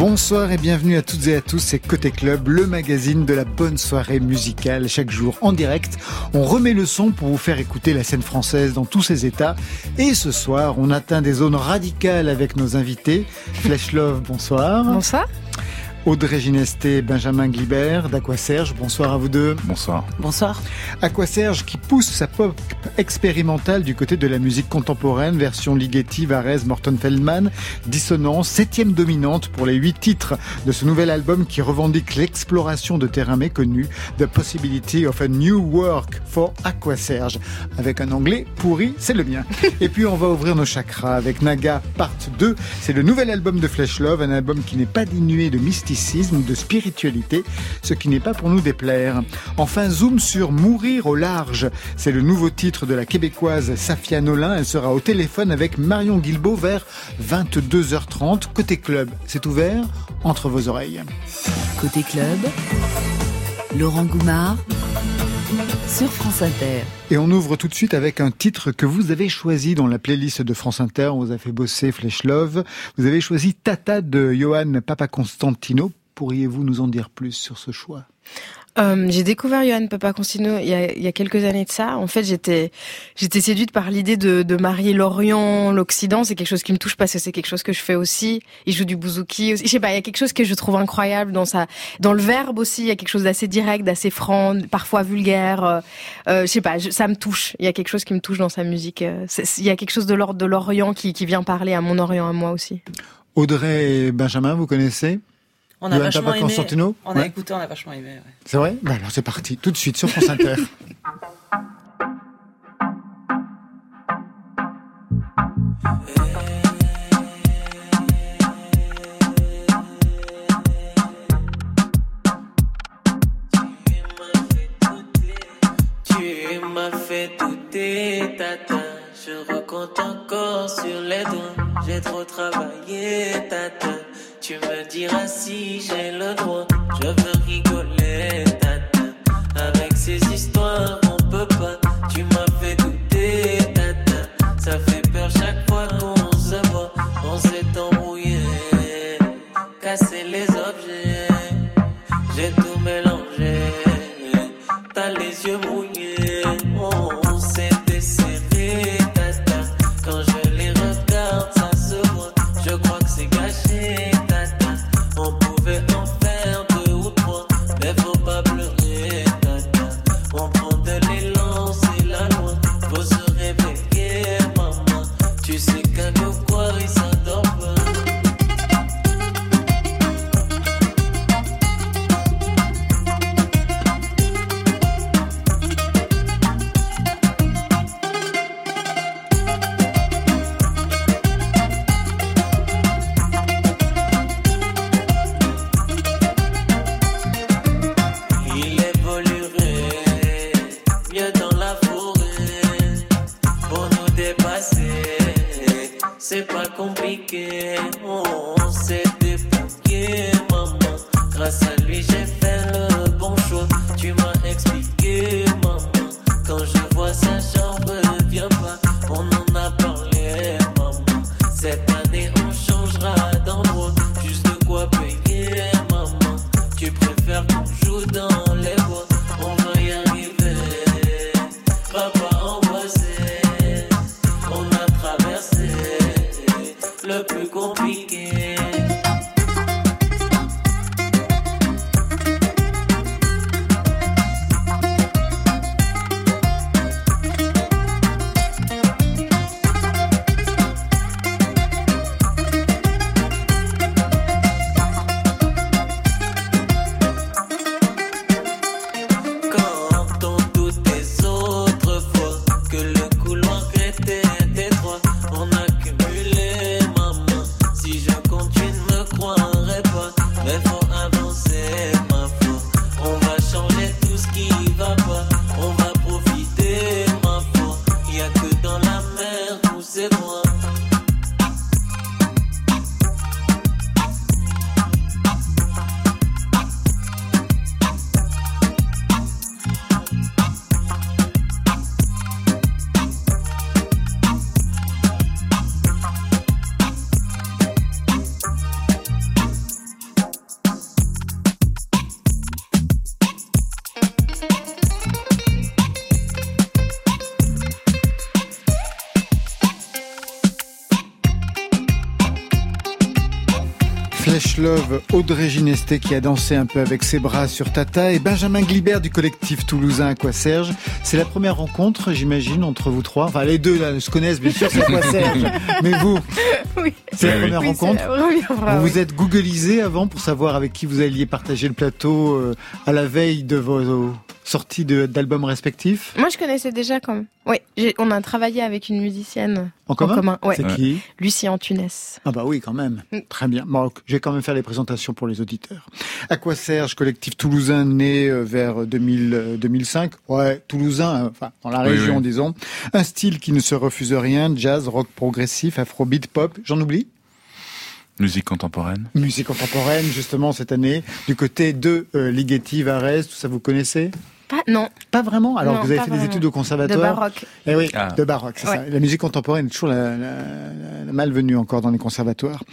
Bonsoir et bienvenue à toutes et à tous, c'est Côté Club, le magazine de la bonne soirée musicale. Chaque jour en direct, on remet le son pour vous faire écouter la scène française dans tous ses états. Et ce soir, on atteint des zones radicales avec nos invités. Flesh Love, bonsoir. Bonsoir. Audrey Ginesté, Benjamin Glibert d'Aqua-Serge. Bonsoir à vous deux. Bonsoir. Bonsoir. Aquaserge qui pousse sa pop expérimentale du côté de la musique contemporaine, version Ligeti, Varese, Morton Feldman, dissonance, septième dominante pour les huit titres de ce nouvel album qui revendique l'exploration de terrains méconnus, The Possibility of a New Work for Aquaserge. Avec un anglais pourri, c'est le mien. Et puis on va ouvrir nos chakras avec Naga Part 2. C'est le nouvel album de Flesh Love, un album qui n'est pas dénué de de spiritualité, ce qui n'est pas pour nous déplaire. Enfin, zoom sur Mourir au large. C'est le nouveau titre de la québécoise Safia Nolin. Elle sera au téléphone avec Marion Guilbeault vers 22h30. Côté club, c'est ouvert entre vos oreilles. Côté club, Laurent Goumard sur France Inter. Et on ouvre tout de suite avec un titre que vous avez choisi dans la playlist de France Inter. On vous a fait bosser Flesh Love. Vous avez choisi Tata de Johan Papaconstantino. Pourriez-vous nous en dire plus sur ce choix? Euh, j'ai découvert Johan Papa Constantino il y, a, il y a quelques années de ça. En fait, j'étais séduite par l'idée de, marier l'Orient, l'Occident. C'est quelque chose qui me touche parce que c'est quelque chose que je fais aussi. Il joue du bouzouki. Aussi. Je sais pas, il y a quelque chose que je trouve incroyable dans sa dans le verbe aussi. Il y a quelque chose d'assez direct, d'assez franc, parfois vulgaire. Euh, je sais pas, ça me touche. Il y a quelque chose qui me touche dans sa musique. Euh, Il y a quelque chose de l'ordre de l'Orient qui vient parler à mon Orient à moi aussi. Audrey et Benjamin, vous connaissez? On a Johan vachement aimé. On a Ouais. écouté, on a vachement aimé. ouais. C'est vrai ben Alors c'est parti, tout de suite sur France Inter. Tu m'as fait douter, tata. Je recompte encore sur les doigts. J'ai trop travaillé, tata. Tu me diras si j'ai le droit. Je veux rigoler, tata. Avec ces histoires, Tu sais c'est loin. Love, Audrey Ginesté qui a dansé un peu avec ses bras sur Tata et Benjamin Glibert du collectif toulousain Aquaserge. C'est la première rencontre, j'imagine, entre vous trois. Enfin, les deux là, se connaissent bien sûr, c'est Aquaserge. Mais vous, Oui. c'est la première Oui, rencontre. c'est la première fois, Vous oui. vous êtes googlisé avant pour savoir avec qui vous alliez partager le plateau euh, à la veille de vos sorties de- d'albums respectifs? Moi, je connaissais déjà quand même. Oui, j'ai- on a travaillé avec une musicienne En commun, Ouais. C'est qui? Lucie Antunes. Ah bah oui, quand même. Mm. Très bien. Bon, je vais quand même faire les présentations pour les auditeurs. Aquaserge, collectif toulousain né euh, vers 2000, euh, 2005. Ouais, toulousain, euh, enfin dans la Oui, région, oui. disons. Un style qui ne se refuse rien, jazz, rock progressif, afrobeat, pop. J'en oublie? Musique contemporaine. Musique contemporaine, justement, cette année. Du côté de euh, Ligeti, Varese, tout ça, vous connaissez? Pas, non, Pas vraiment Alors, Non, vous avez fait des études au de conservatoire baroque. Eh oui, Ah. de baroque, c'est Ouais. ça. La musique contemporaine est toujours la, la, la malvenue encore dans les conservatoires.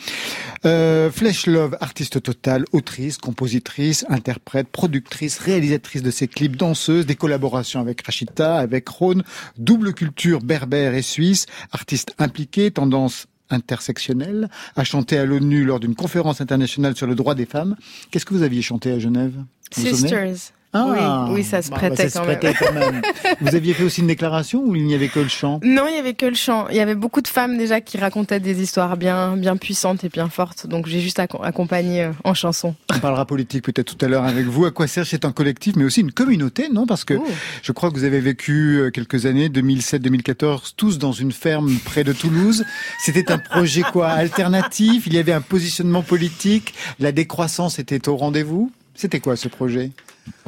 Euh, Flesh Love, artiste totale, autrice, compositrice, interprète, productrice, réalisatrice de ses clips, danseuse, des collaborations avec Rachita, avec Rhône, double culture berbère et suisse, artiste impliquée, tendance intersectionnelle, a chanté à l'ONU lors d'une conférence internationale sur le droit des femmes. Qu'est-ce que vous aviez chanté à Genève? Vous vous souvenez? Sisters. Ah, oui, oui, ça se bah, prêtait ça quand se même. prêtait quand même. Vous aviez fait aussi une déclaration ou il n'y avait que le chant? Non, il y avait que le chant. Il y avait beaucoup de femmes déjà qui racontaient des histoires bien, bien puissantes et bien fortes. Donc j'ai juste acco- accompagné euh, en chanson. On parlera politique peut-être tout à l'heure avec vous. À quoi Serge c'est un collectif, mais aussi une communauté, non? Parce que Ouh. je crois que vous avez vécu euh, quelques années, 2007-2014, tous dans une ferme près de Toulouse. C'était un projet quoi? Alternatif? Il y avait un positionnement politique? La décroissance était au rendez-vous? C'était quoi ce projet?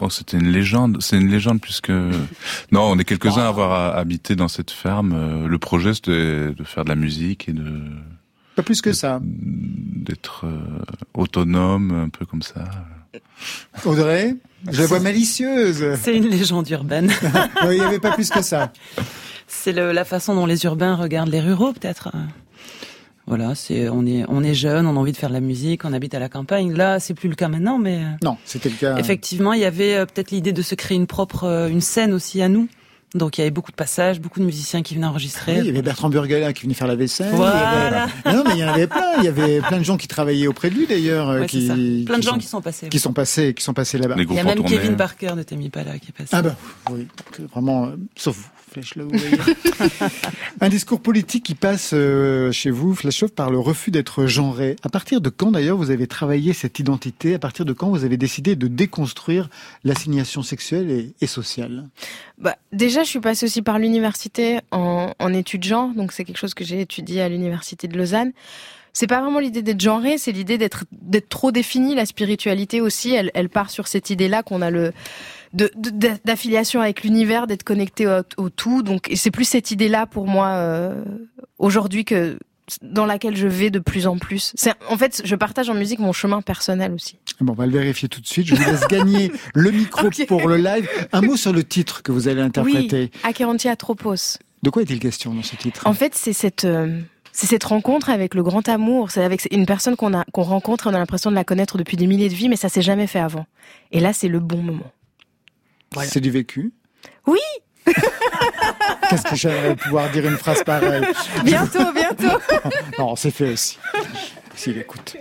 Oh, c'était une légende. C'est une légende puisque non, on est quelques-uns à avoir habité dans cette ferme. Euh, Le projet, c'était de faire de la musique et de Pas plus que ça. d'être euh, autonome, un peu comme ça. Audrey Je la vois malicieuse. C'est une légende urbaine. Oui, Il n'y avait pas plus que ça. C'est la façon dont les urbains regardent les ruraux, peut-être. Voilà, c'est on est on est jeune, on a envie de faire de la musique, on habite à la campagne. Là, c'est plus le cas maintenant, mais euh, Non, c'était le cas. effectivement, il y avait euh, peut-être l'idée de se créer une propre euh, une scène aussi à nous. Donc il y avait beaucoup de passages, beaucoup de musiciens qui venaient Oui, enregistrer. il y avait Bertrand Burgalin qui venait faire la vaisselle. Voilà. Il y avait- Non, mais il y en avait plein. Il y avait plein de gens qui travaillaient auprès de lui d'ailleurs, euh, Ouais, qui. Plein de gens sont, qui sont passés. qui sont passés, qui sont passés là-bas. Il y a même tournée. Kevin Parker de Temi Pala qui est passé. Ah bah oui, vraiment, euh, sauf vous, Un discours politique qui passe euh, chez vous, Flashov, par le refus d'être genré. À partir de quand d'ailleurs vous avez travaillé cette identité? À partir de quand vous avez décidé de déconstruire l'assignation sexuelle et, et sociale? Bah, déjà, je suis passée aussi par l'université en, en études genre, donc c'est quelque chose que j'ai étudié à l'université de Lausanne. C'est pas vraiment l'idée d'être genré, c'est l'idée d'être d'être trop définie. La spiritualité aussi, elle, elle part sur cette idée-là qu'on a le de- de- d'affiliation avec l'univers, d'être connecté au, au tout. Donc, et c'est plus cette idée-là pour moi euh, aujourd'hui que dans laquelle je vais de plus en plus. C'est en fait, je partage en musique mon chemin personnel aussi. Bon, on va le vérifier tout de suite. Je vous laisse gagner le micro pour le live. Un mot sur le titre que vous allez interpréter. Oui, Acherontia Atropos. De quoi est-il question dans ce titre? En fait, c'est cette euh, c'est cette rencontre avec le grand amour. C'est avec une personne qu'on rencontre et on a l'impression de la connaître depuis des milliers de vies, mais ça s'est jamais fait avant. Et là, c'est le bon moment. Voilà. C'est du vécu Oui. Qu'est-ce que j'aimerais pouvoir dire une phrase pareille? Bientôt, bientôt. Non, c'est fait aussi. S'il écoute.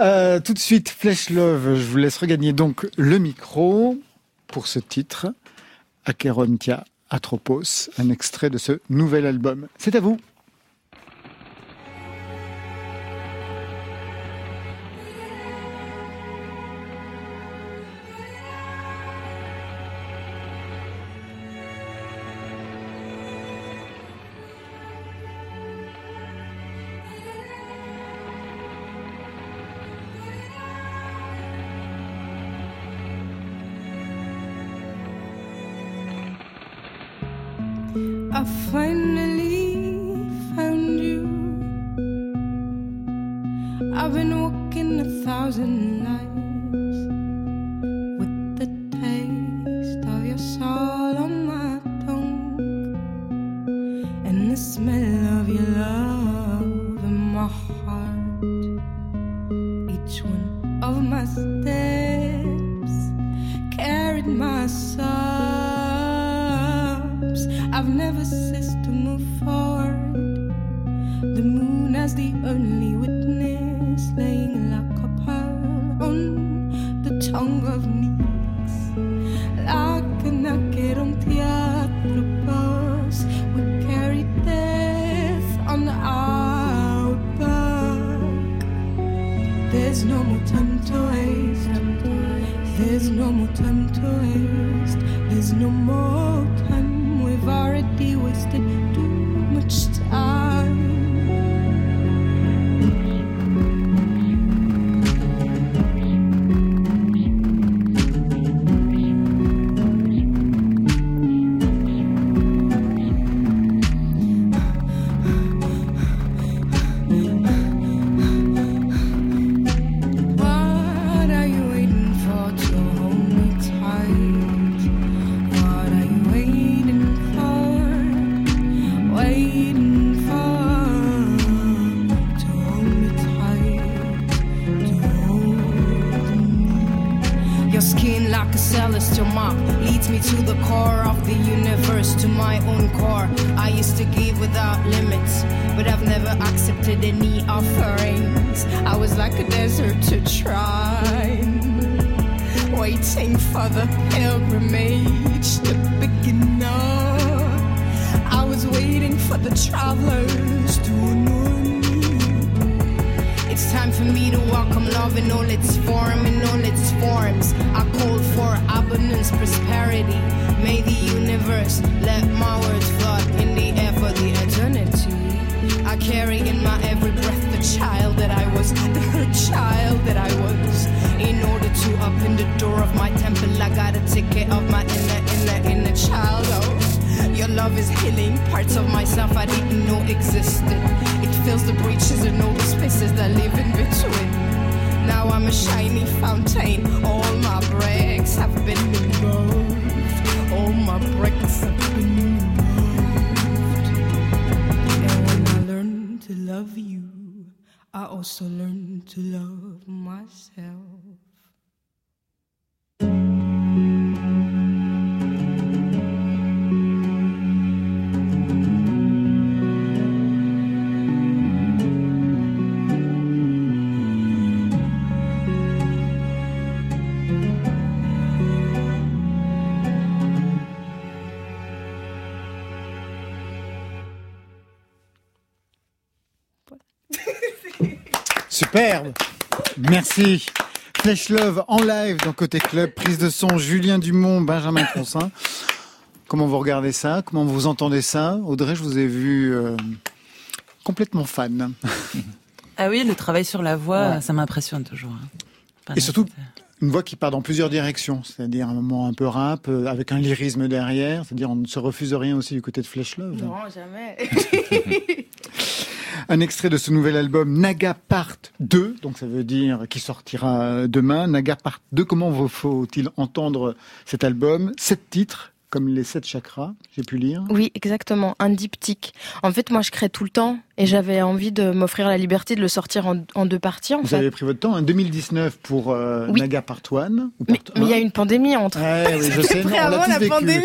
Euh, tout de suite, Flesh Love, je vous laisse regagner donc le micro pour ce titre, Acherontia Atropos, un extrait de ce nouvel album. C'est à vous. Of on my tongue and the smell of your love in my heart. The pilgrimage to. I was waiting for the travelers to know me. It's time for me to welcome love in all its form, in all its forms. I call for abundance, prosperity. May the universe let my words flood in the air. I carry in my every breath the child that I was, the child that I was. In order to open the door of my temple, I gotta take care of my inner, inner, inner child. Oh, your love is healing parts of myself I didn't know existed. It fills the breaches and all the spaces that live in between. Now I'm a shiny fountain. All my breaks have been removed. All my bricks have been removed. Love you, I also learn to love myself. Superbe. Merci. Flesh Love en live dans Côté Club, prise de son Julien Dumont, Benjamin Consin. Comment vous regardez ça? Comment vous entendez ça? Audrey, je vous ai vu euh, complètement fan. Ah oui, le travail sur la voix, Ouais. ça m'impressionne toujours. hein. Enfin, Et surtout, une voix qui part dans plusieurs directions, c'est-à-dire un moment un peu rap, euh, avec un lyrisme derrière, c'est-à-dire on ne se refuse rien aussi du côté de Flesh Love. Non, jamais. Un extrait de ce nouvel album Naga Part 2, donc ça veut dire qui sortira demain. Naga Part 2, comment faut-il entendre cet album? Sept titres, comme les sept chakras, j'ai pu lire. Oui, exactement, un diptyque. En fait, moi, je crée tout le temps et j'avais envie de m'offrir la liberté de le sortir en, en deux parties, en Vous fait. avez pris votre temps, en 2019 pour euh, Oui. Naga Part 1. Ou Mais part mais il y a 1. une pandémie entre. Ouais, oui, je sais, non, prêt avant la vécu. pandémie.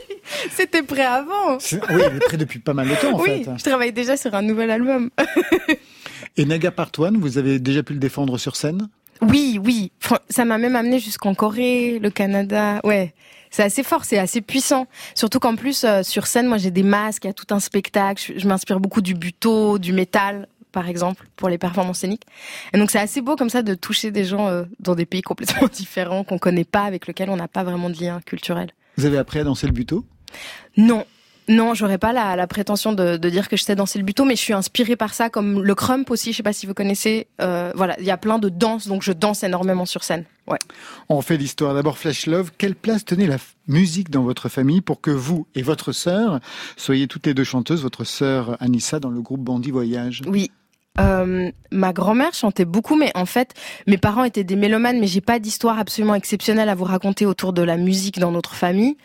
C'était prêt avant. Oui, il est prêt depuis pas mal de temps en oui, fait. je travaille déjà sur un nouvel album. Et Naga Part 1, vous avez déjà pu le défendre sur scène? Oui, oui. Ça m'a même amené jusqu'en Corée, le Canada. Ouais. C'est assez fort, c'est assez puissant. Surtout qu'en plus, euh, sur scène, moi, j'ai des masques, il y a tout un spectacle. Je, je m'inspire beaucoup du buto, du métal, par exemple, pour les performances scéniques. Et donc, c'est assez beau comme ça de toucher des gens euh, dans des pays complètement différents, qu'on connaît pas, avec lesquels on n'a pas vraiment de lien culturel. Vous avez appris à danser le buto? Non. Non, j'aurais pas la, la prétention de, de dire que je sais danser le buto, mais je suis inspirée par ça, comme le crump aussi. Je sais pas si vous connaissez. Euh, voilà, il y a plein de danses, donc je danse énormément sur scène. Ouais. On refait l'histoire. D'abord, Flash Love, quelle place tenait la musique dans votre famille pour que vous et votre sœur soyez toutes les deux chanteuses, votre sœur Anissa dans le groupe Bandit Voyage? Oui. Euh, ma grand-mère chantait beaucoup, mais en fait, mes parents étaient des mélomanes, mais j'ai pas d'histoire absolument exceptionnelle à vous raconter autour de la musique dans notre famille.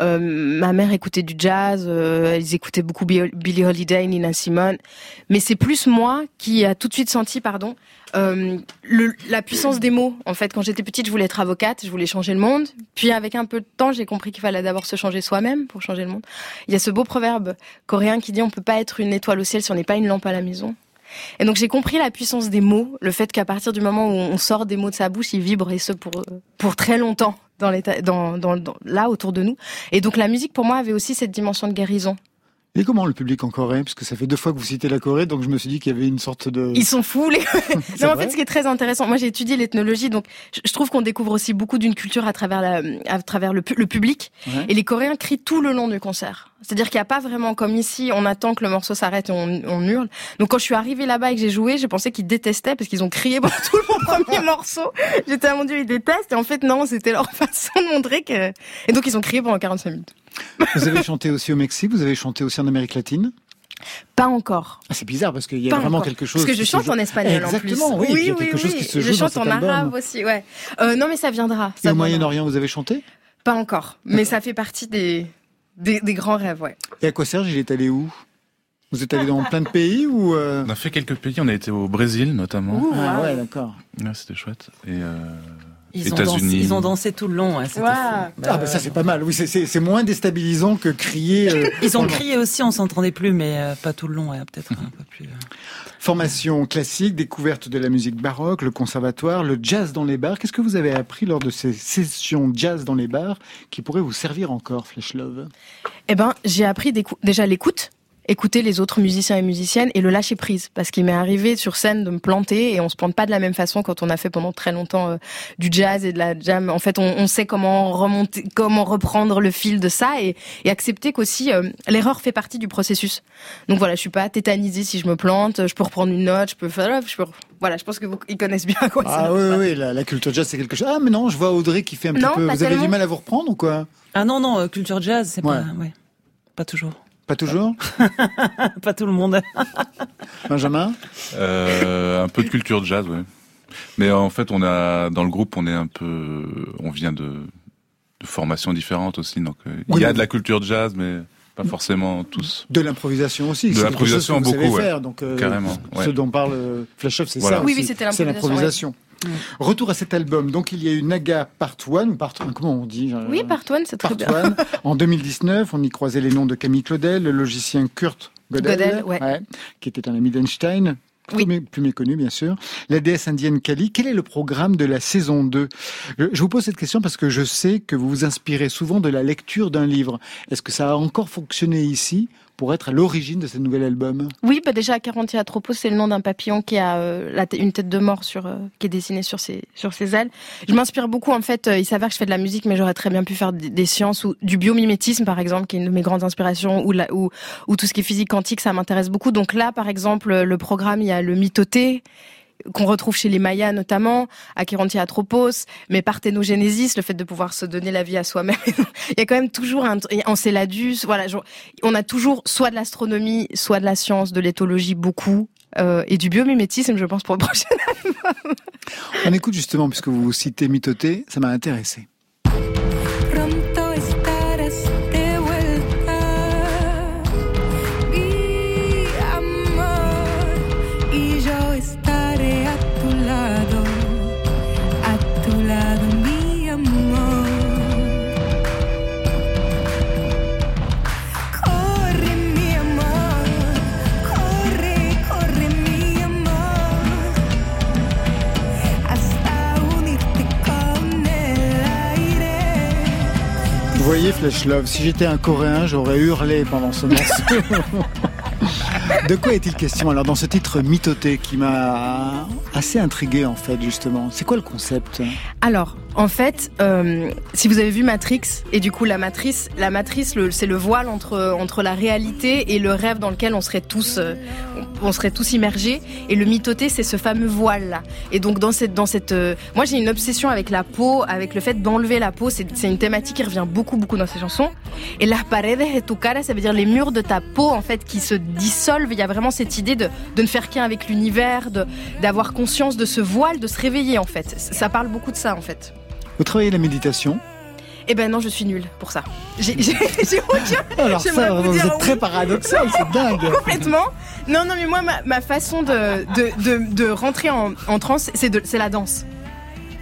Euh, ma mère écoutait du jazz, euh, ils écoutaient beaucoup Bi- Billie Holiday, Nina Simone, mais c'est plus moi qui a tout de suite senti, pardon, euh, la puissance des mots. En fait, quand j'étais petite, je voulais être avocate, je voulais changer le monde. Puis avec un peu de temps, j'ai compris qu'il fallait d'abord se changer soi-même pour changer le monde. Il y a ce beau proverbe coréen qui dit on peut pas être une étoile au ciel si on n'est pas une lampe à la maison. Et donc j'ai compris la puissance des mots, le fait qu'à partir du moment où on sort des mots de sa bouche, ils vibrent et ce pour pour très longtemps dans l'état dans, dans, dans là autour de nous. Et donc la musique pour moi avait aussi cette dimension de guérison. Et comment le public en Corée? Parce que ça fait deux fois que vous citez la Corée, donc je me suis dit qu'il y avait une sorte de... Ils sont fous, les... Non, en fait, ce qui est très intéressant, moi j'ai étudié l'ethnologie, donc je trouve qu'on découvre aussi beaucoup d'une culture à travers, la, à travers le, pu- le public. Ouais. Et les Coréens crient tout le long du concert. C'est-à-dire qu'il n'y a pas vraiment comme ici, on attend que le morceau s'arrête et on, on hurle. Donc quand je suis arrivée là-bas et que j'ai joué, je pensais qu'ils détestaient parce qu'ils ont crié pendant tout mon premier morceau. J'étais à mon dieu, ils détestent. Et en fait, non, c'était leur façon de montrer que... Et donc ils ont crié pendant 45 minutes. Vous avez chanté aussi au Mexique, vous avez chanté aussi en Amérique latine? Pas encore. ah, C'est bizarre parce qu'il y a Pas vraiment encore. quelque chose... Parce que je chante joue- en espagnol en plus. Exactement, oui, et chose qui se joue Je chante en album. arabe aussi, ouais. Euh, non, mais ça viendra. Et Ça au viendra. Moyen-Orient, vous avez chanté? Pas encore. Mais ça fait partie des, des, des grands rêves, ouais. Et à quoi Serge, il est allé où? Vous êtes allé dans plein de pays ou... euh, On a fait quelques pays, on a été au Brésil notamment. Ouh, Ah ouais, d'accord. Ouais, c'était chouette. Et euh, Ils ont, dansé, États-Unis. ils ont dansé tout le long. hein. Ah bah ça c'est pas mal, oui, c'est- moins déstabilisant que crier... euh, Ils ont crié aussi, on s'entendait plus, mais euh, pas tout le long, ouais, peut-être un peu plus. euh. Formation classique, découverte de la musique baroque, le conservatoire, le jazz dans les bars. Qu'est-ce que vous avez appris lors de ces sessions jazz dans les bars qui pourraient vous servir encore, Flash Love? Eh ben, j'ai appris déjà l'écoute, écouter les autres musiciens et musiciennes et le lâcher prise. Parce qu'il m'est arrivé sur scène de me planter et on se plante pas de la même façon quand on a fait pendant très longtemps euh, du jazz et de la jam. En fait, on, on sait comment remonter, comment reprendre le fil de ça et, et accepter qu'aussi euh, l'erreur fait partie du processus. Donc voilà, je suis pas tétanisée si je me plante, je peux reprendre une note, je peux faire, je peux, voilà, je pense que vous, ils connaissent bien quoi ça. Ah oui, oui, oui, la, la culture jazz c'est quelque chose. Ah mais non, je vois Audrey qui fait un petit Non, peu... pas Vous avez du mal à vous reprendre ou quoi? Ah non, non, euh, culture jazz, c'est Ouais. pas. Ouais. Pas toujours. Pas toujours pas tout le monde. Benjamin euh, un peu de culture de jazz, ouais. Mais en fait, on a dans le groupe, on est un peu, on vient de, de formations différentes aussi, donc euh, Oui, il y a de la culture de jazz, mais pas forcément tous. De l'improvisation aussi. De l'improvisation, beaucoup, savez ouais. faire, donc, euh, Carrément, ouais. Ce dont parle euh, Flash Off, c'est Voilà. ça Oui, aussi. oui, c'était C'est l'improvisation, Retour à cet album. Donc il y a eu Naga Part 1 ou Part 1, comment on dit euh, Oui, part one, c'est très Part bien. 1. En 2019, on y croisait les noms de Camille Claudel, le logicien Kurt Godel, Godel, ouais. qui était un ami d'Einstein. Oui. Plus, mé- plus méconnu, bien sûr. La déesse indienne Kali. Quel est le programme de la saison 2 je, je vous pose cette question parce que je sais que vous vous inspirez souvent de la lecture d'un livre. Est-ce que ça a encore fonctionné ici? Pour être à l'origine de ce nouvel album Oui, bah déjà Carantia Atropos, c'est le nom d'un papillon qui a euh, une tête de mort sur euh, qui est dessinée sur ses sur ses ailes. Je m'inspire beaucoup en fait. euh, il s'avère que je fais de la musique, mais j'aurais très bien pu faire des, sciences ou du biomimétisme par exemple, qui est une de mes grandes inspirations, ou ou ou tout ce qui est physique quantique, ça m'intéresse beaucoup. Donc là, par exemple, le programme, il y a le mythoté qu'on retrouve chez les Mayas notamment, Acherontia Atropos, mais parthénogénésis, le fait de pouvoir se donner la vie à soi-même. Il y a quand même toujours un Enceladus, voilà, genre, on a toujours soit de l'astronomie, soit de la science, de l'éthologie beaucoup. euh, et du biomimétisme, je pense, pour le prochain. On écoute justement, puisque vous citez Mitoté, ça m'a intéressé. Si j'étais un Coréen, j'aurais hurlé pendant ce morceau. De quoi est-il question alors dans ce titre Mitoté qui m'a assez intrigué en fait justement? C'est quoi le concept? Alors, en fait, euh, si vous avez vu Matrix, et du coup la matrice, la matrice, c'est le voile entre entre la réalité et le rêve dans lequel on serait tous, euh, on, serait tous immergés. Et le mitoté, c'est ce fameux voile là. Et donc dans cette, dans cette, euh, moi j'ai une obsession avec la peau, avec le fait d'enlever la peau. C'est c'est une thématique qui revient beaucoup beaucoup dans ces chansons. Et la paredes de tu cara, ça veut dire les murs de ta peau en fait qui se dissolvent. Il y a vraiment cette idée de de ne faire qu'un avec l'univers, d'avoir conscience de ce voile, de se réveiller en fait. Ça parle beaucoup de ça en fait. Vous travaillez la méditation? Eh ben non, je suis nulle pour ça. J'ai aucun Alors ça, vous vous êtes oui. très paradoxal, c'est dingue complètement. Non, non, mais moi, ma, ma façon de, de, de, de rentrer en, en transe, c'est la danse.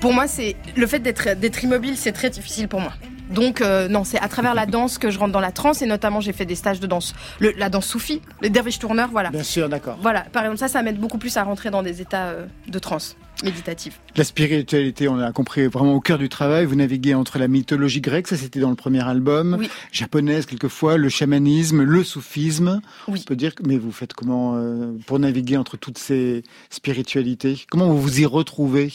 Pour moi, c'est le fait d'être immobile, c'est très difficile pour moi. Donc euh, non, c'est à travers la danse que je rentre dans la transe et notamment j'ai fait des stages de danse, le- la danse soufie, les derviches tourneurs, voilà. Bien sûr, d'accord. Voilà, par exemple ça, ça m'aide beaucoup plus à rentrer dans des états euh, de transe méditative. La spiritualité, on l'a compris, vraiment au cœur du travail. Vous naviguez entre la mythologie grecque, ça c'était dans le premier album, Oui. japonaise quelquefois, le chamanisme, le soufisme. Oui. On peut dire, mais vous faites comment euh, pour naviguer entre toutes ces spiritualités? Comment vous vous y retrouvez?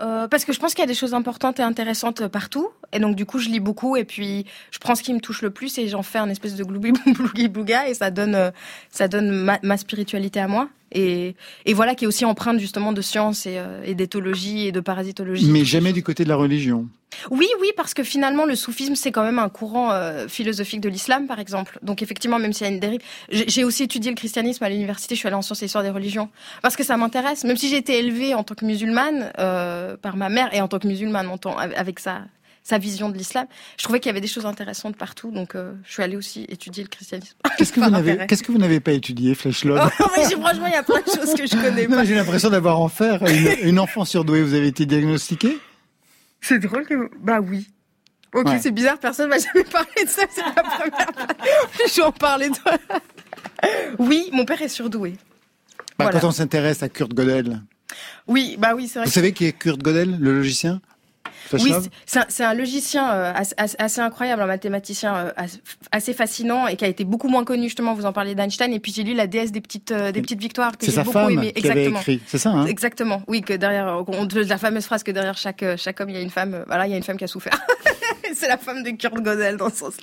Euh, parce que je pense qu'il y a des choses importantes et intéressantes euh, partout. Et donc, du coup, je lis beaucoup et puis je prends ce qui me touche le plus et j'en fais un espèce de gloubi blougi blouga et ça donne, euh, ça donne ma, ma spiritualité à moi. Et, et voilà, qui est aussi empreinte justement de science et, euh, et d'éthologie et de parasitologie. Mais jamais du côté de la religion. Oui, oui, parce que finalement, le soufisme, c'est quand même un courant euh, philosophique de l'islam, par exemple. Donc, effectivement, même s'il y a une dérive. J'ai aussi étudié le christianisme à l'université, je suis allée en sciences et histoire des religions. Parce que ça m'intéresse. Même si j'ai été élevée en tant que musulmane euh, par ma mère et en tant que musulmane, en tant- avec sa, sa vision de l'islam, je trouvais qu'il y avait des choses intéressantes partout. Donc, euh, je suis allée aussi étudier le christianisme. Qu'est-ce que, vous n'avez, qu'est-ce que vous n'avez pas étudié, Flash Love Oh, mais j'ai- franchement, il y a plein de choses que je connais Non, pas. J'ai l'impression d'avoir en faire une, une enfant surdouée. Vous avez été diagnostiquée C'est drôle que. Bah oui. Ok, Ouais. c'est bizarre, personne m'a jamais parlé de ça, c'est la première fois. Je vais en parler toi. Oui, mon père est surdoué. Bah, Voilà. Quand on s'intéresse à Kurt Gödel. Oui, bah oui, c'est vrai. Vous que- savez qui est Kurt Gödel, le logicien? Oui, c'est- un, logicien euh, assez, incroyable, un mathématicien euh, assez, fascinant et qui a été beaucoup moins connu justement. Vous en parlez d'Einstein et puis j'ai lu la déesse des petites euh, des petites victoires que j'ai beaucoup femme aimé. qui Exactement. C'est ça, hein? Exactement. Oui, que derrière on, la fameuse phrase que derrière chaque chaque homme il y a une femme. Voilà, il y a une femme qui a souffert. c'est la femme de Kurt Gödel dans ce sens.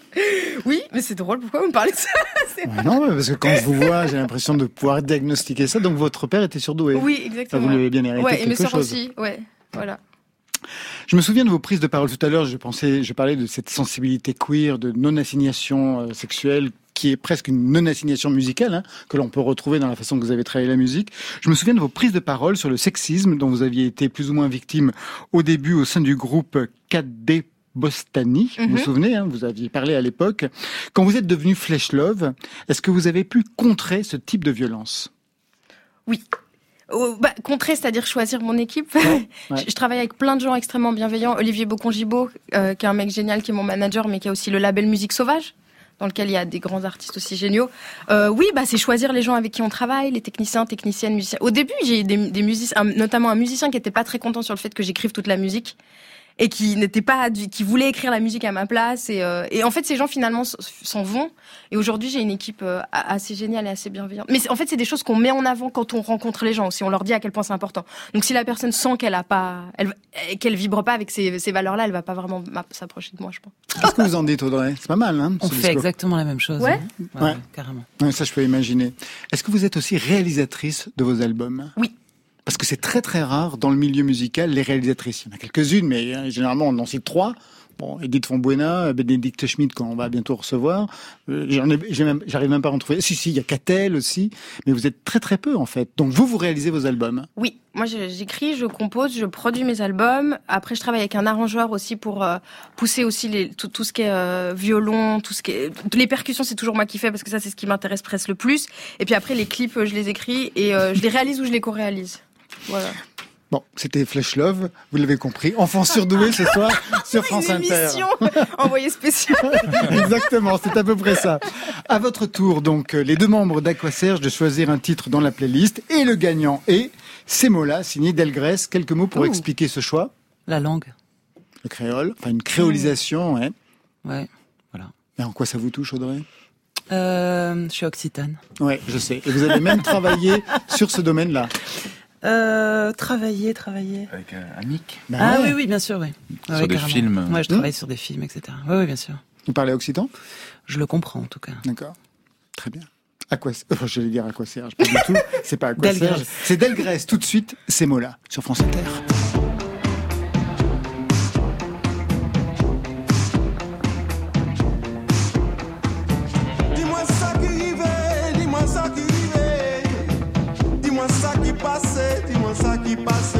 Oui, mais c'est drôle. Pourquoi vous me parlez de ça? Ouais, Non, mais parce que quand je vous vois, j'ai l'impression de pouvoir diagnostiquer ça. Donc votre père était surdoué. Oui, Ça, exactement. vous l'avez bien hérité Ouais, et mes sœurs aussi. Ouais, voilà. Je me souviens de vos prises de parole tout à l'heure. Je pensais, je parlais de cette sensibilité queer, de non-assignation euh, sexuelle, qui est presque une non-assignation musicale, hein, que l'on peut retrouver dans la façon que vous avez travaillé la musique. Je me souviens de vos prises de parole sur le sexisme, dont vous aviez été plus ou moins victime au début au sein du groupe 4D Bostani. Vous vous Mhm. souvenez, hein, vous aviez parlé à l'époque. Quand vous êtes devenu Flesh Love, est-ce que vous avez pu contrer ce type de violence? Oui. Oh, bah, contrer, c'est-à-dire choisir mon équipe. ouais. je, je travaille avec plein de gens extrêmement bienveillants. Olivier Bocongibo, euh, qui est un mec génial, qui est mon manager, mais qui a aussi le label Musique Sauvage, dans lequel il y a des grands artistes aussi géniaux. Euh, oui, bah, c'est choisir les gens avec qui on travaille, les techniciens, techniciennes, musiciens. Au début, j'ai eu des, des musiciens, notamment un musicien qui était pas très content sur le fait que j'écrive toute la musique et qui n'était pas, du- qui voulait écrire la musique à ma place. Et, euh, et en fait, ces gens finalement s'en vont. Et aujourd'hui, j'ai une équipe euh, a- assez géniale et assez bienveillante. Mais en fait, c'est des choses qu'on met en avant quand on rencontre les gens aussi. On leur dit à quel point c'est important. Donc, si la personne sent qu'elle a pas, elle, euh, qu'elle vibre pas avec ces, ces valeurs-là, elle va pas vraiment s'approcher de moi, je pense. Qu'est-ce que vous en dites, Audrey? C'est pas mal, hein On fait discours. exactement la même chose. Ouais. hein. Ouais, Ouais. ouais, carrément. Ouais, ça, je peux imaginer. Est-ce que vous êtes aussi réalisatrice de vos albums? Oui. Parce que c'est très très rare dans le milieu musical, les réalisatrices. Il y en a quelques-unes, mais euh, généralement on en cite trois. Bon, Edith von Buena, Bénédicte Schmidt qu'on va bientôt recevoir. Euh, J'arrive même pas à en trouver. Si, si, il y a Catel aussi. Mais vous êtes très très peu en fait. Donc vous, vous réalisez vos albums. Oui, moi j'écris, je compose, je produis mes albums. Après, je travaille avec un arrangeur aussi pour euh, pousser aussi les, tout, tout ce qui est euh, violon, tout ce qui est les percussions. C'est toujours moi qui fais parce que ça c'est ce qui m'intéresse presque le plus. Et puis après les clips, je les écris et euh, je les réalise ou je les co-réalise. Voilà. Bon, c'était Flash Love, vous l'avez compris. Enfant surdoué ce soir sur France Une Inter. émission envoyée spéciale. Exactement, c'est à peu près ça. À votre tour, donc, euh, les deux membres d'Aquaserge de choisir un titre dans la playlist et le gagnant est ces mots-là, signé Delgrès. Quelques mots pour Ouh. expliquer ce choix. La langue. Le créole, enfin une créolisation, ouais. Ouais. Voilà. Mais en quoi ça vous touche, Audrey? Euh, je suis occitane. Ouais, je sais. Et vous avez même travaillé sur ce domaine-là. Euh, travailler, travailler. Avec un Amic. Ben ah ouais. oui, oui, bien sûr, oui. Sur Ouais, des carrément. films. Ouais, je travaille sur des films, etc. Oui, oui, bien sûr. Vous parlez occitan? Je le comprends, en tout cas. D'accord. Très bien. Aqua... Enfin, j'allais dire Aquaserge, pas du tout. C'est pas Aquaserge. Delgrès. C'est Delgrès, tout de suite, ces mots-là, sur France Inter. Dis-moi ça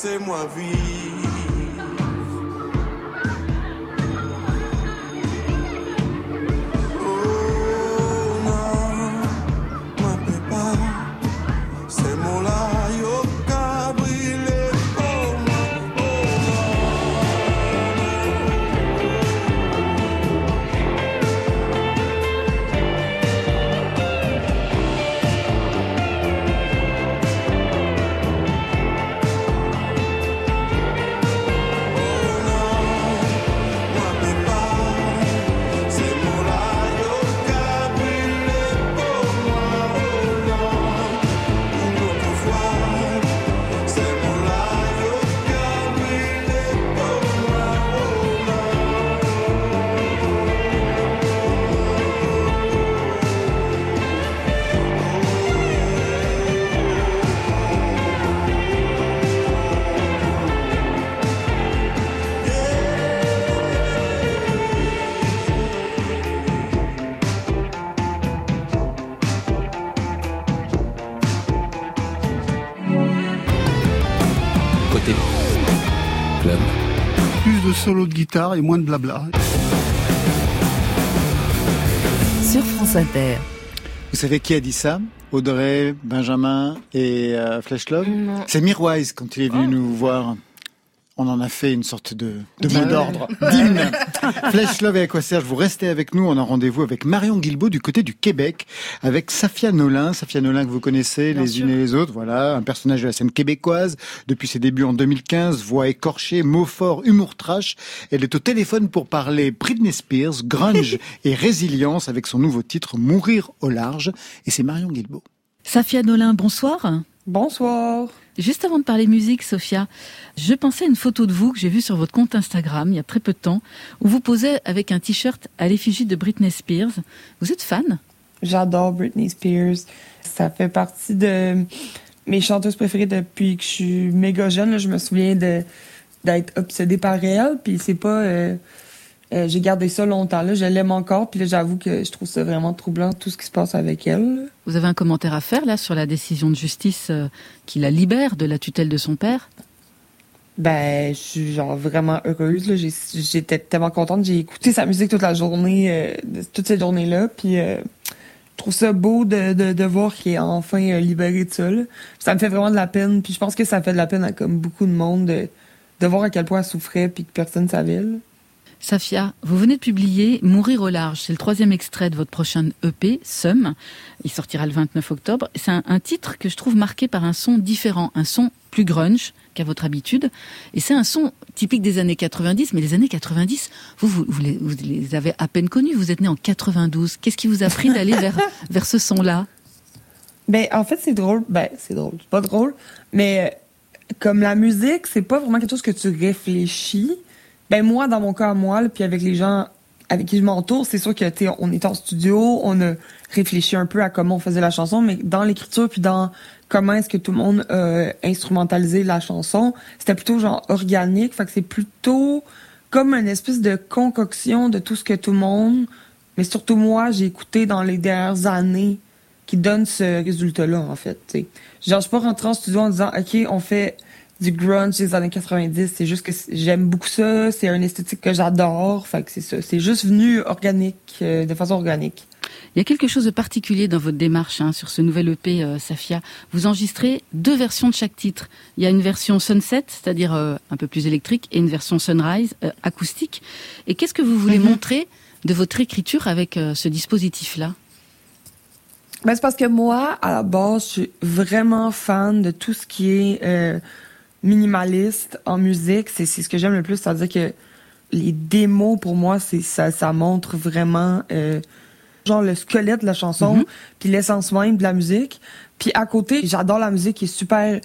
pas laisser moi vivre. Solo de guitare et moins de blabla. Sur France Inter. Vous savez qui a dit ça? Audrey, Benjamin et euh, Flash Love Non. C'est Mirwise quand il est venu nous voir. On en a fait une sorte de, de mot d'ordre. D'hymne. Flash Love et Aquaserge, vous restez avec nous. On a rendez-vous avec Marion Guilbault du côté du Québec, avec Safia Nolin. Safia Nolin que vous connaissez Bien les sûr. unes et les autres. Voilà, un personnage de la scène québécoise depuis ses débuts en 2015. Voix écorchée, mots forts, humour trash. Elle est au téléphone pour parler Britney Spears, grunge et résilience avec son nouveau titre Mourir au large. Et c'est Marion Guilbault. Safia Nolin, bonsoir. Bonsoir. Juste avant de parler musique, Sophia, je pensais à une photo de vous que j'ai vue sur votre compte Instagram il y a très peu de temps, où vous posez avec un t-shirt à l'effigie de Britney Spears. Vous êtes fan? J'adore Britney Spears. Ça fait partie de mes chanteuses préférées depuis que je suis méga jeune. Je me souviens d'être obsédée par elle. Puis c'est pas... euh, euh, j'ai gardé ça longtemps. Là. Je l'aime encore. Puis là, j'avoue que je trouve ça vraiment troublant, tout ce qui se passe avec elle. Vous avez un commentaire à faire là sur la décision de justice euh, qui la libère de la tutelle de son père? Ben, je suis genre vraiment heureuse. J'étais tellement contente. J'ai écouté sa musique toute la journée, euh, toute cette journée-là. Puis euh, je trouve ça beau de, de, de voir qu'il est enfin libéré de ça. là. Ça me fait vraiment de la peine. Puis je pense que ça fait de la peine à comme beaucoup de monde de, de voir à quel point elle souffrait puis que personne ne savait. là. Safia, vous venez de publier Mourir au large. C'est le troisième extrait de votre prochain EP, Sum. Il sortira le 29 octobre. C'est un, un titre que je trouve marqué par un son différent, un son plus grunge qu'à votre habitude. Et c'est un son typique des années 90. Mais les années 90, vous, vous, vous les, vous les avez à peine connus. Vous êtes né en 92. Qu'est-ce qui vous a pris d'aller vers, vers ce son-là? Ben, en fait, c'est drôle. Ben, c'est drôle. C'est pas drôle. Mais euh, comme la musique, c'est pas vraiment quelque chose que tu réfléchis. Ben, moi, dans mon cas, moi, là, puis avec les gens avec qui je m'entoure, c'est sûr que, tu on était en studio, on a réfléchi un peu à comment on faisait la chanson, mais dans l'écriture puis dans comment est-ce que tout le monde a instrumentalisé la chanson, c'était plutôt genre organique. Fait que c'est plutôt comme une espèce de concoction de tout ce que tout le monde, mais surtout moi, j'ai écouté dans les dernières années qui donne ce résultat-là, en fait. t'sais. Genre, je suis pas rentrée en studio en disant, OK, on fait du grunge des années 90. C'est juste que j'aime beaucoup ça. C'est un esthétique que j'adore. Fait que c'est ça. C'est juste venu organique, euh, de façon organique. Il y a quelque chose de particulier dans votre démarche hein, sur ce nouvel EP euh, Safia. Vous enregistrez deux versions de chaque titre. Il y a une version Sunset, c'est-à-dire euh, un peu plus électrique, et une version Sunrise, euh, acoustique. Et qu'est-ce que vous voulez Mhm. montrer de votre écriture avec euh, ce dispositif-là? Ben, c'est parce que moi, à la base, je suis vraiment fan de tout ce qui est euh, minimaliste en musique. C'est c'est ce que j'aime le plus. C'est-à-dire que les démos, pour moi, c'est ça, ça montre vraiment euh, genre le squelette de la chanson, Mhm. puis l'essence même de la musique. Puis à côté, j'adore la musique qui est super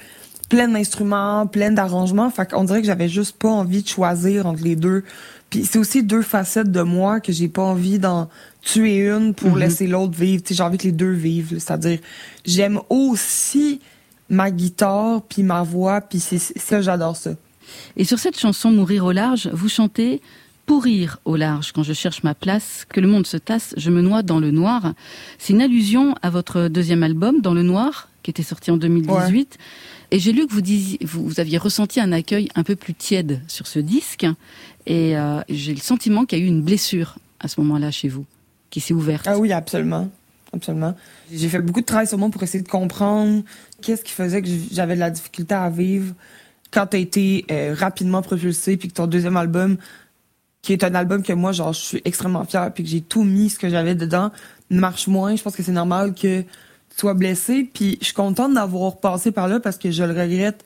pleine d'instruments, pleine d'arrangements. Fait qu'on dirait que j'avais juste pas envie de choisir entre les deux. Puis c'est aussi deux facettes de moi que j'ai pas envie d'en tuer une pour Mhm. laisser l'autre vivre. J'ai envie que les deux vivent. C'est-à-dire, j'aime aussi ma guitare puis ma voix puis c'est c'est- ça j'adore ça. Et sur cette chanson Mourir au large, vous chantez Pourrir au large, quand je cherche ma place, que le monde se tasse, je me noie dans le noir. C'est une allusion à votre deuxième album, Dans le noir, qui était sorti en 2018. Et j'ai lu que vous, disiez, vous, vous aviez ressenti un accueil un peu plus tiède sur ce disque. Et euh, j'ai le sentiment qu'il y a eu une blessure à ce moment-là chez vous, qui s'est ouverte. Ah oui, absolument. Absolument. J'ai fait beaucoup de travail sur moi pour essayer de comprendre qu'est-ce qui faisait que j'avais de la difficulté à vivre quand t'as été euh, rapidement propulsé puis que ton deuxième album qui est un album que moi genre je suis extrêmement fière puis que j'ai tout mis ce que j'avais dedans marche moins, je pense que c'est normal que tu sois blessé puis je suis contente d'avoir passé par là parce que je le regrette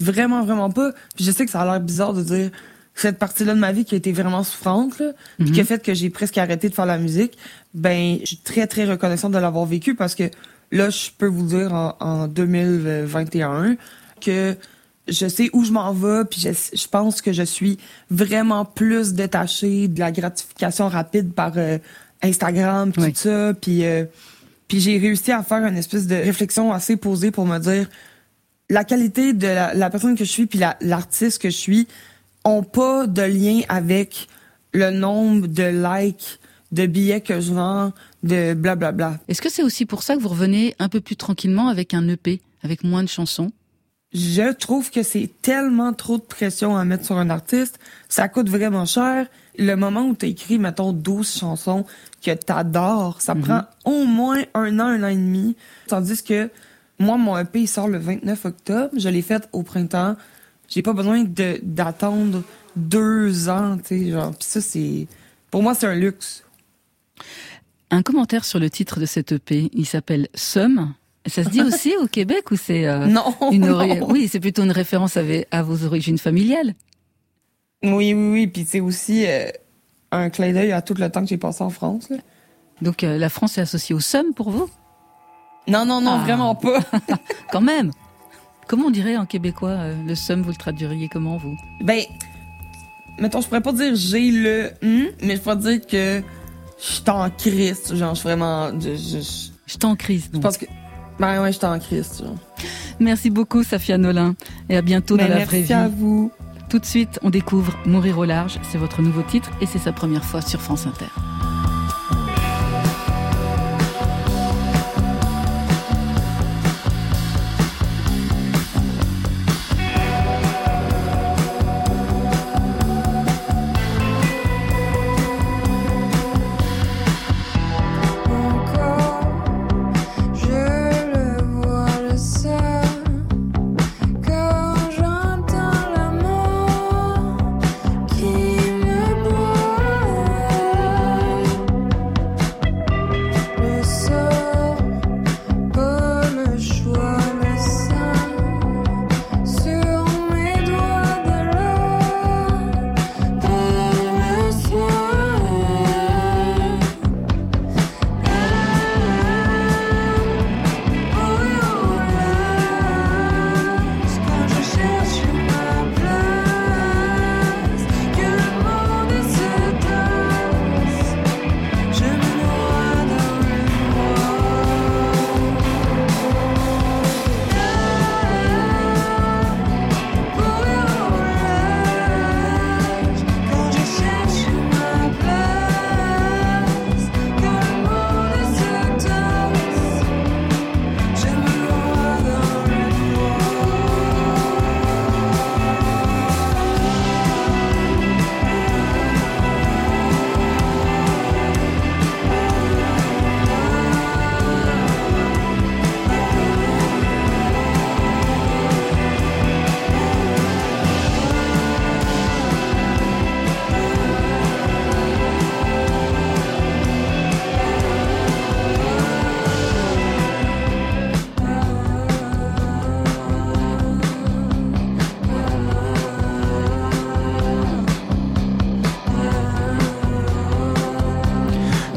vraiment vraiment pas. Puis je sais que ça a l'air bizarre de dire cette partie-là de ma vie qui a été vraiment souffrante là, puis Mhm. qui a fait que j'ai presque arrêté de faire la musique, ben je suis très très reconnaissante de l'avoir vécu parce que là je peux vous dire en, en 2021 que je sais où je m'en vais puis je, je pense que je suis vraiment plus détachée de la gratification rapide par euh, Instagram puis Oui. tout ça puis euh, puis j'ai réussi à faire une espèce de réflexion assez posée pour me dire la qualité de la, la personne que je suis puis la- l'artiste que je suis ont pas de lien avec le nombre de likes, de billets que je vends, de blablabla. Est-ce que c'est aussi pour ça que vous revenez un peu plus tranquillement avec un EP, avec moins de chansons? Je trouve que c'est tellement trop de pression à mettre sur un artiste. Ça coûte vraiment cher. Le moment où tu écrit, mettons, 12 chansons que t'adores, ça Mhm. prend au moins un an, un an et demi. Tandis que moi, mon EP, il sort le 29 octobre. Je l'ai fait au printemps. J'ai pas besoin de d'attendre deux ans, tu sais, genre. Pis ça, c'est... Pour moi, c'est un luxe. Un commentaire sur le titre de cet EP, il s'appelle Somme. Ça se dit aussi au Québec ou c'est euh, non, une non. ori- Oui, c'est plutôt une référence à, à vos origines familiales. Oui, oui, oui. Puis c'est aussi euh, un clin d'œil à tout le temps que j'ai passé en France. là. Donc euh, la France est associée au Somme pour vous? Non, non, non, Ah. vraiment pas. Quand même Comment on dirait en québécois euh, le Somme Vous le traduiriez comment vous? Ben, mettons, je pourrais pas dire j'ai le hum, mais je pourrais dire que je suis en crise. Genre, je suis vraiment. Je, je, je- Je suis en crise. je Donc. pense que. Ben ouais, je suis en crise. Genre. Merci beaucoup Safia Nolin et à bientôt Ben, dans la merci vraie vie. à vous. Tout de suite, on découvre Mourir au large, c'est votre nouveau titre et c'est sa première fois sur France Inter.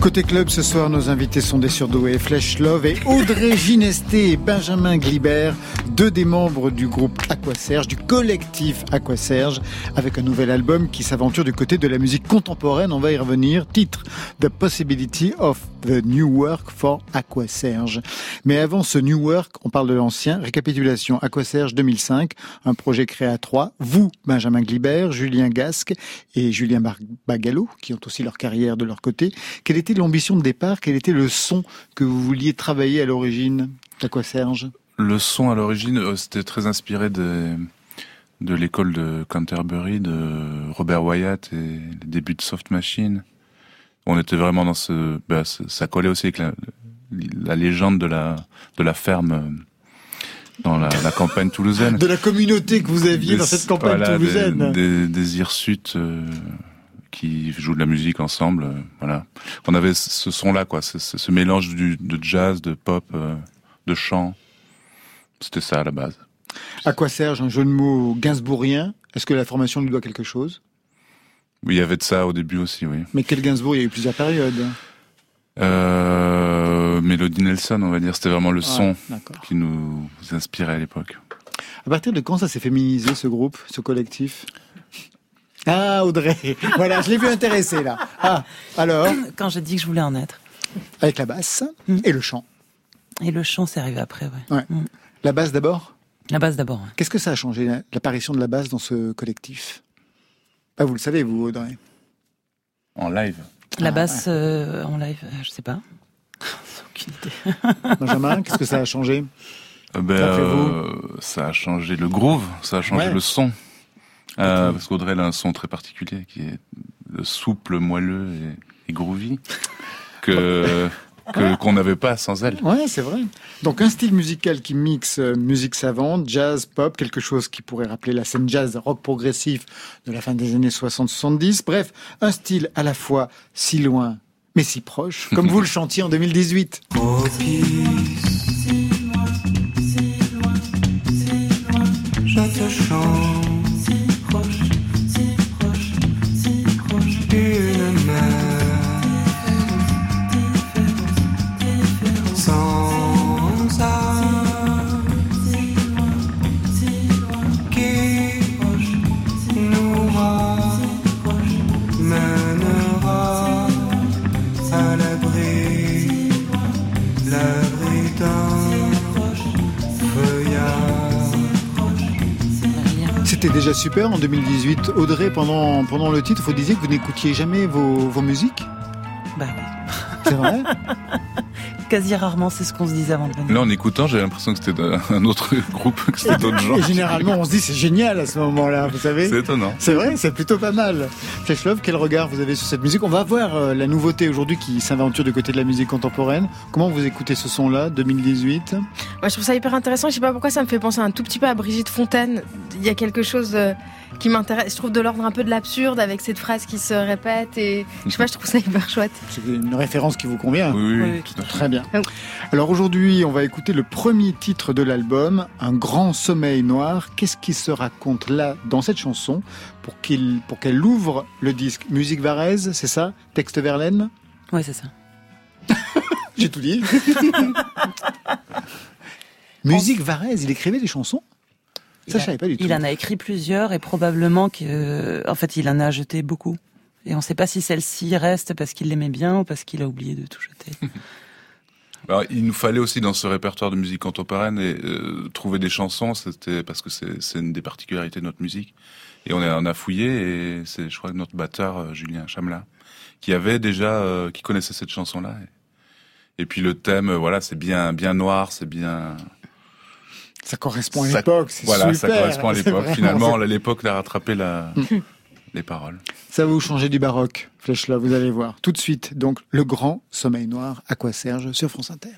Côté club, ce soir, nos invités sont des surdoués Flesh Love et Audrey Ginesté et Benjamin Glibert, deux des membres du groupe Aquaserge, du collectif Aquaserge, avec un nouvel album qui s'aventure du côté de la musique contemporaine. On va y revenir. Titre The Possibility of the New Work for Aquaserge. Mais avant ce New Work, on parle de l'ancien. Récapitulation Aquaserge 2005, un projet créé à trois. Vous, Benjamin Glibert, Julien Gasque et Julien Bagallo, qui ont aussi leur carrière de leur côté. Quelle était l'ambition de départ? Quel était le son que vous vouliez travailler à l'origine Aquaserge? Le son à l'origine, euh, c'était très inspiré de, de l'école de Canterbury, de Robert Wyatt et les débuts de Soft Machine. On était vraiment dans ce, bah, ça collait aussi avec la, la légende de la de la ferme euh, dans la, la campagne toulousaine. De la communauté que vous aviez Des- dans cette campagne voilà, toulousaine. Des, des, des hirsutes euh, qui jouent de la musique ensemble. euh, voilà. On avait ce son-là, quoi. Ce, ce- ce mélange du, de jazz, de pop, euh, de chant. C'était ça à la base. Aquaserge, un jeu de mots gainsbourgien? Est-ce que la formation lui doit quelque chose? Oui, il y avait de ça au début aussi, oui. Mais quel Gainsbourg? Il y a eu plusieurs périodes. Euh, Melody Nelson, on va dire, c'était vraiment le Ouais, son qui nous inspirait à l'époque. À partir de quand ça s'est féminisé, ce groupe, ce collectif? Ah, Audrey Voilà, je l'ai vu intéressé, là. Ah, alors? Quand j'ai dit que je voulais en être. Avec la basse et le chant. Et le chant, c'est arrivé après, ouais. Ouais. La basse d'abord La basse d'abord. ouais. Qu'est-ce que ça a changé, la- l'apparition de la basse dans ce collectif? Ah, Vous le savez, vous, Audrey En live La Ah, basse euh, en live, euh, je sais pas. Aucune idée. Benjamin, qu'est-ce que ça a changé? Euh, ben, euh, ça a changé le groove, ça a changé Ouais. le son. Euh, parce qu'Audrey elle a un son très particulier qui est souple, moelleux et, et groovy que que- qu'on n'avait pas sans elle. Ouais, c'est vrai. Donc un style musical qui mixe euh, musique savante, jazz, pop, quelque chose qui pourrait rappeler la scène jazz, rock progressif de la fin des années 60-70. Bref, un style à la fois si loin mais si proche, comme vous le chantiez en 2018. Je te chante C'était déjà super en 2018. Audrey, pendant, pendant le titre, vous disiez que vous n'écoutiez jamais vos, vos musiques? Bah oui. C'est vrai? Quasi rarement, c'est ce qu'on se disait avant de venir. Là, en écoutant, j'avais l'impression que c'était d'un- un autre groupe, que c'était d'autres gens. Et généralement, on se dit c'est génial à ce moment-là, vous savez C'est étonnant. C'est vrai, c'est plutôt pas mal. Flesh Love, quel regard vous avez sur cette musique? On va voir euh, la nouveauté aujourd'hui qui s'aventure du côté de la musique contemporaine. Comment vous écoutez ce son-là, 2018 Moi, je trouve ça hyper intéressant. Je sais pas pourquoi ça me fait penser un tout petit peu à Brigitte Fontaine. Il y a quelque chose euh, qui m'intéresse. Je trouve de l'ordre un peu de l'absurde avec cette phrase qui se répète et je sais pas, je trouve ça hyper chouette. C'est une référence qui vous convient Oui, oui, Oui, oui, oui, tout à fait. Très bien. Alors aujourd'hui, on va écouter le premier titre de l'album, Un grand sommeil noir. Qu'est-ce qui se raconte là, dans cette chanson, pour qu'il, pour qu'elle ouvre le disque? Musique Varese, c'est ça? Texte Verlaine? Ouais, c'est ça. J'ai tout dit. Musique Varese, il écrivait des chansons? Ça, Il je a- savais pas du tout. Il en a écrit plusieurs et probablement que, euh, en fait, il en a jeté beaucoup. Et on ne sait pas si celle-ci reste parce qu'il l'aimait bien ou parce qu'il a oublié de tout jeter. Alors, il nous fallait aussi dans ce répertoire de musique contemporaine et, euh, trouver des chansons, c'était parce que c'est une des particularités de notre musique. Et on a, on a fouillé et c'est, je crois, notre batteur euh, Julien Chamla qui avait déjà, euh, qui connaissait cette chanson-là. Et, et puis le thème, voilà, c'est bien, bien noir, c'est bien. Ça correspond à l'époque, c'est Voilà, super. ça correspond à l'époque. Finalement, à l'époque, a rattrapé la, les paroles. Ça va vous changer du baroque, Flèche là, vous allez voir. Tout de suite, donc, le grand sommeil noir, à quoi Serge sur France Inter?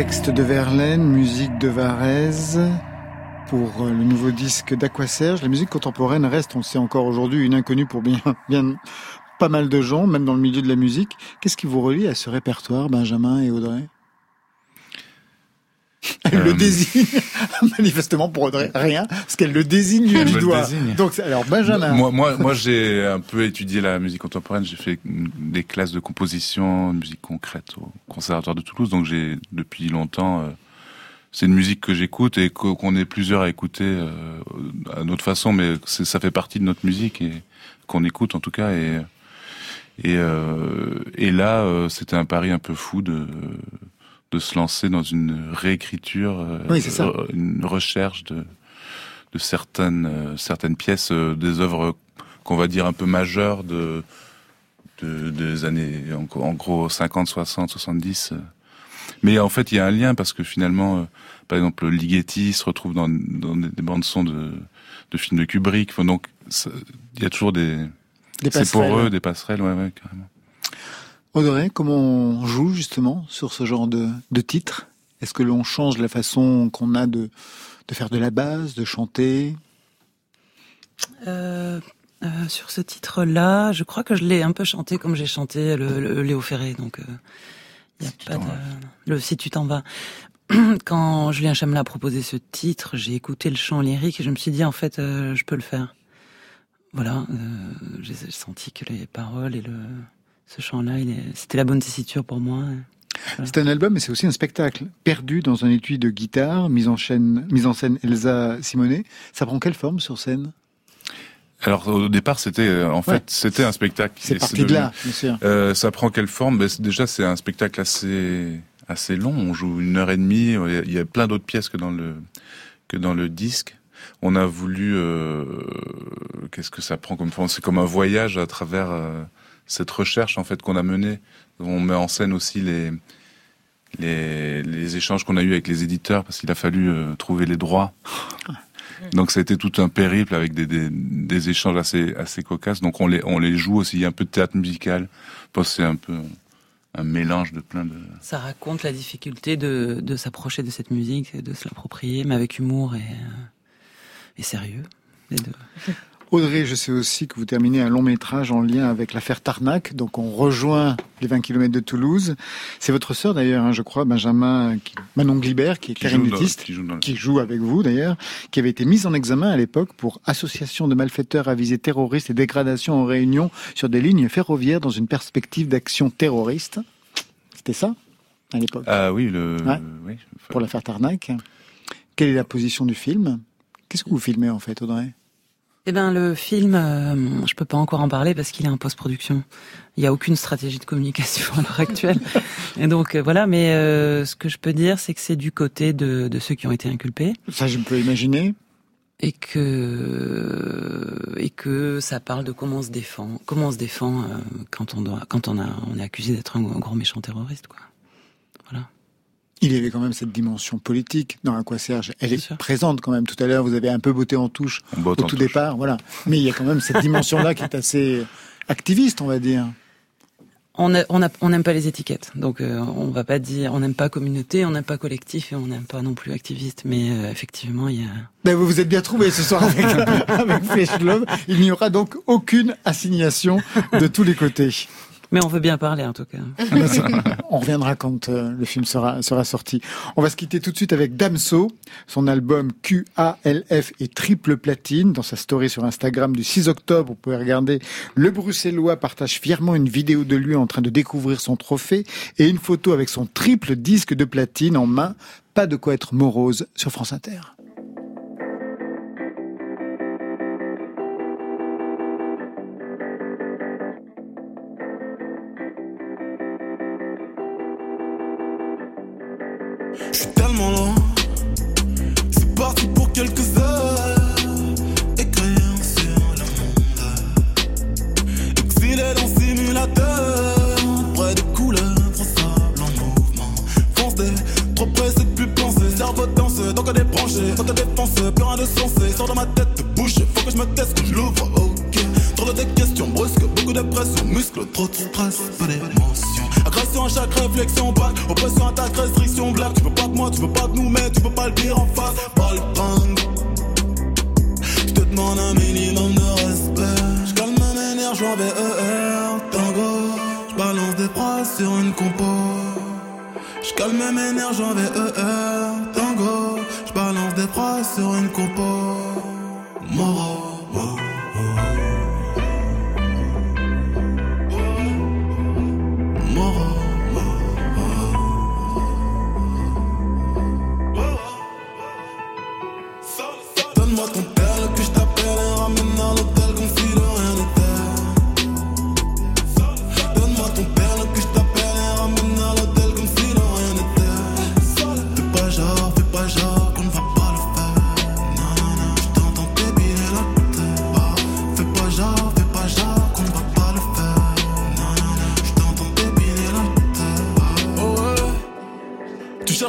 Texte de Verlaine, musique de Varese. Pour euh, le nouveau disque d'Aquaserge, la musique contemporaine reste, on le sait encore aujourd'hui, une inconnue pour bien, bien pas mal de gens, même dans le milieu de la musique. Qu'est-ce qui vous relie à ce répertoire, Benjamin et Audrey? Elle Euh, le désigne, manifestement pour rien, parce qu'elle le désigne du doigt. désigne. Donc, alors Benjamin. Moi, moi, moi j'ai un peu étudié la musique contemporaine. J'ai fait des classes de composition, de musique concrète au Conservatoire de Toulouse. Donc j'ai depuis longtemps. euh, c'est une musique que j'écoute et qu'o- qu'on est plusieurs à écouter euh, à notre façon, mais ça fait partie de notre musique et qu'on écoute en tout cas. Et et, euh, et là, euh, c'était un pari un peu fou de de se lancer dans une réécriture, euh, Oui, ça. euh, une recherche de de certaines euh, certaines pièces, des œuvres qu'on va dire un peu majeures de, de des années en, en gros 50, 60, 70. euh. Mais en fait, il y a un lien parce que finalement, par exemple, Ligeti se retrouve dans, dans des, des bandes son de, de films de Kubrick. Donc, il y a toujours des, Des c'est pour eux des passerelles, ouais, ouais, carrément. Audrey, comment on joue justement sur ce genre de, de titre? Est-ce que l'on change la façon qu'on a de, de faire de la base, de chanter? Euh, euh, sur ce titre-là, je crois que je l'ai un peu chanté comme j'ai chanté le, le Léo Ferré, donc il y a pas de le si tu t'en vas. Quand Julien Chamela a proposé ce titre, j'ai écouté le chant lyrique et je me suis dit en fait euh, je peux le faire. Voilà, euh, j'ai senti que les paroles et le ce chant-là, c'était la bonne tessiture pour moi. C'est un album, mais c'est aussi un spectacle. Perdu dans un étui de guitare, mise en, chaîne, mise en scène Elsa Simonet. Ça prend quelle forme sur scène? Alors au départ, c'était euh, en fait Ouais. c'était un spectacle. C'est parti de là, bien sûr. Euh, ça prend quelle forme? Ben, Déjà, c'est un spectacle assez assez long. On joue une heure et demie. Il y a, il y a plein d'autres pièces que dans le que dans le disque. On a voulu euh, qu'est-ce que ça prend comme forme? C'est comme un voyage à travers euh, cette recherche en fait qu'on a menée. On met en scène aussi les les, les échanges qu'on a eu avec les éditeurs parce qu'il a fallu euh, trouver les droits. Donc ça a été tout un périple avec des, des, des échanges assez assez cocasses. Donc on les on les joue aussi Il y a un peu de théâtre musical. Parce que c'est un peu un mélange de plein de. Ça raconte la difficulté de, de s'approcher de cette musique, de se l'approprier, mais avec humour et, euh, et sérieux. Les deux. Audrey, je sais aussi que vous terminez un long métrage en lien avec l'affaire Tarnac, donc on rejoint les 20 km de Toulouse. C'est votre sœur d'ailleurs, hein, je crois, Benjamin qui- Manon Glibert, qui est clarinettiste, qui qui joue avec vous d'ailleurs, qui avait été mise en examen à l'époque pour association de malfaiteurs à visée terroriste et dégradation en réunion sur des lignes ferroviaires dans une perspective d'action terroriste. C'était ça à l'époque? Ah oui, le. Ouais. oui. pour l'affaire Tarnac. Quelle est la position du film? Qu'est-ce que vous filmez en fait, Audrey? Eh ben le film, euh, je peux pas encore en parler parce qu'il est en post-production. Il y a aucune stratégie de communication à l'heure actuelle. Et donc euh, voilà, mais euh, ce que je peux dire, c'est que c'est du côté de, de ceux qui ont été inculpés. Ça, je peux imaginer. Et que et que ça parle de comment on se défend, comment on se défend euh, quand on doit, quand on a, on est accusé d'être un, gros méchant terroriste, quoi. Il y avait quand même cette dimension politique dans Aqua Serge. Elle est présente quand même. Tout à l'heure, vous avez un peu botté en touche au tout touche. départ, voilà. Mais il y a quand même cette dimension-là qui est assez activiste, on va dire. On a- on a- on n'aime pas les étiquettes, donc euh, on va pas dire, on n'aime pas communauté, on n'aime pas collectif et on n'aime pas non plus activiste. Mais euh, effectivement, il y a Ben, vous vous êtes bien trouvé ce soir avec, avec Flesh Love. Il n'y aura donc aucune assignation de tous les côtés. Mais on veut bien parler en tout cas. On reviendra quand euh, le film sera, sorti. On va se quitter tout de suite avec Damso. Son album QALF est triple platine. Dans sa story sur Instagram du 6 octobre, vous pouvez regarder, le Bruxellois partage fièrement une vidéo de lui en train de découvrir son trophée et une photo avec son triple disque de platine en main. Pas de quoi être morose sur France Inter. Que je l'ouvre. Ok. Trop de questions brusques, beaucoup de pression. Muscle, trop de stress, pas d'émotion. Agression à chaque réflexion, back. Oppression, attaque, restriction, blague. Tu veux pas de moi, tu veux pas de nous, mais tu peux pas le dire en face. Pas le temps. Je te demande un minimum de respect. Je calme mes nerfs, je VER, tango. Je balance des phrases sur une compo. Je calme mes nerfs, je VER, tango. Je balance des phrases sur une compo. Moro.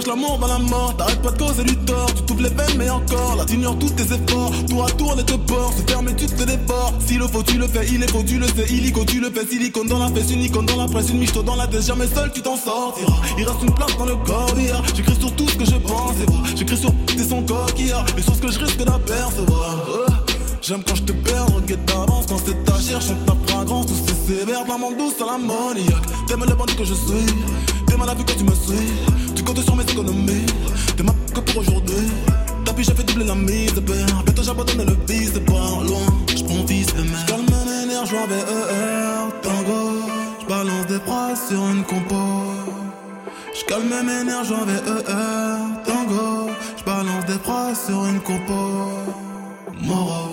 Cherches l'amour dans la mort, t'arrêtes pas de causer du tort, tu t'ouvres les veines mais encore, là t'ignores tous tes efforts, tour à tour les te ports, se ferme et tu te dévores, s'il le faut tu le fais, il est faux tu le sais, illico tu le fais, silicone dans la fesse, une icône dans la presse, une michto dans la tête, jamais seul tu t'en sortiras, il reste une place dans le corbillard, j'écris sur tout ce que je pense et j'écris sur tes son coquillard, les choses que je risque d'apercevoir, J'aime quand je te perds, regarde d'avance. Quand c'est ta chair, chante ta fragrance. Tout c'est sévère, de la douce à l'ammoniaque. T'aimes le bandit que je suis. T'aimes la vue que tu me suis Tu comptes sur mes économies. T'es ma que pour aujourd'hui. Tapis j'ai fait doubler la mise de père Bientôt j'abandonne le vice, c'est pas. Loin J'prends fils de mère J'calme mes nerfs, j'vois VER Tango J'balance des phrases sur une compo. J'calme mes nerfs, j'vois VER Tango J'balance des phrases sur une compo. Moro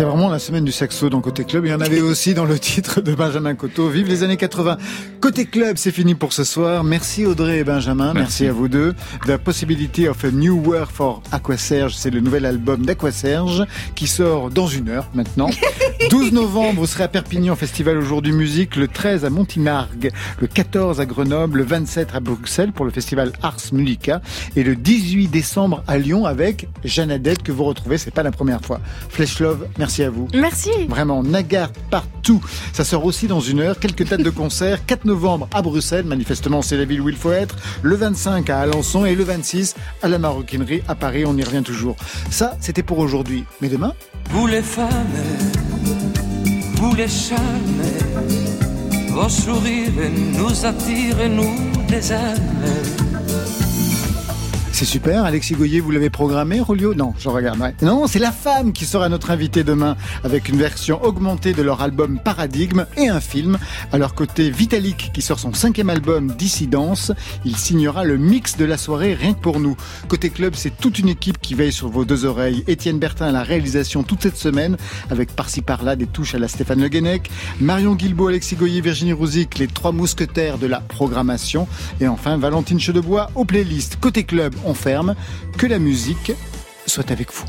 C'est vraiment la semaine du saxo dans Côté Club. Il y en avait aussi dans le titre de Benjamin Coteau. Vive les années 80. Côté Club, c'est fini pour ce soir. Merci Audrey et Benjamin. Merci, à vous deux. The Possibility of a New World for Aquaserge, c'est le nouvel album d'Aquaserge qui sort dans une heure maintenant. 12 novembre, vous serez à Perpignan, Festival Aujourd'hui Musique, le 13 à Montimargue, le 14 à Grenoble, le 27 à Bruxelles pour le festival Ars Musica et le 18 décembre à Lyon avec Jeannadette que vous retrouvez, c'est pas la première fois. Flesh Love, merci à vous. Merci. Vraiment, Nagar partout. Ça sort aussi dans une heure. Quelques dates de concert. 4 novembre à Bruxelles, manifestement c'est la ville où il faut être. Le 25 à Alençon et le 26 à la Maroquinerie à Paris. On y revient toujours. Ça, c'était pour aujourd'hui. Mais demain? Vous les femmes, vous les charmes, vos sourires nous attirent nous. C'est super. Alexis Goyer, vous l'avez programmé, Rolio Non, je regarde. ouais. Non, c'est la femme qui sera notre invitée demain avec une version augmentée de leur album Paradigme et un film. À leur côté, Vitalik qui sort son cinquième album Dissidence. Il signera le mix de la soirée rien que pour nous. Côté club, c'est toute une équipe qui veille sur vos deux oreilles. Étienne Bertin à la réalisation toute cette semaine avec par-ci par-là des touches à la Stéphane Le Guenec. Marion Guilbault, Alexis Goyer, Virginie Rouzic, les trois mousquetaires de la programmation. Et enfin, Valentine Chedebois aux playlists. Côté club, Que la musique soit avec vous.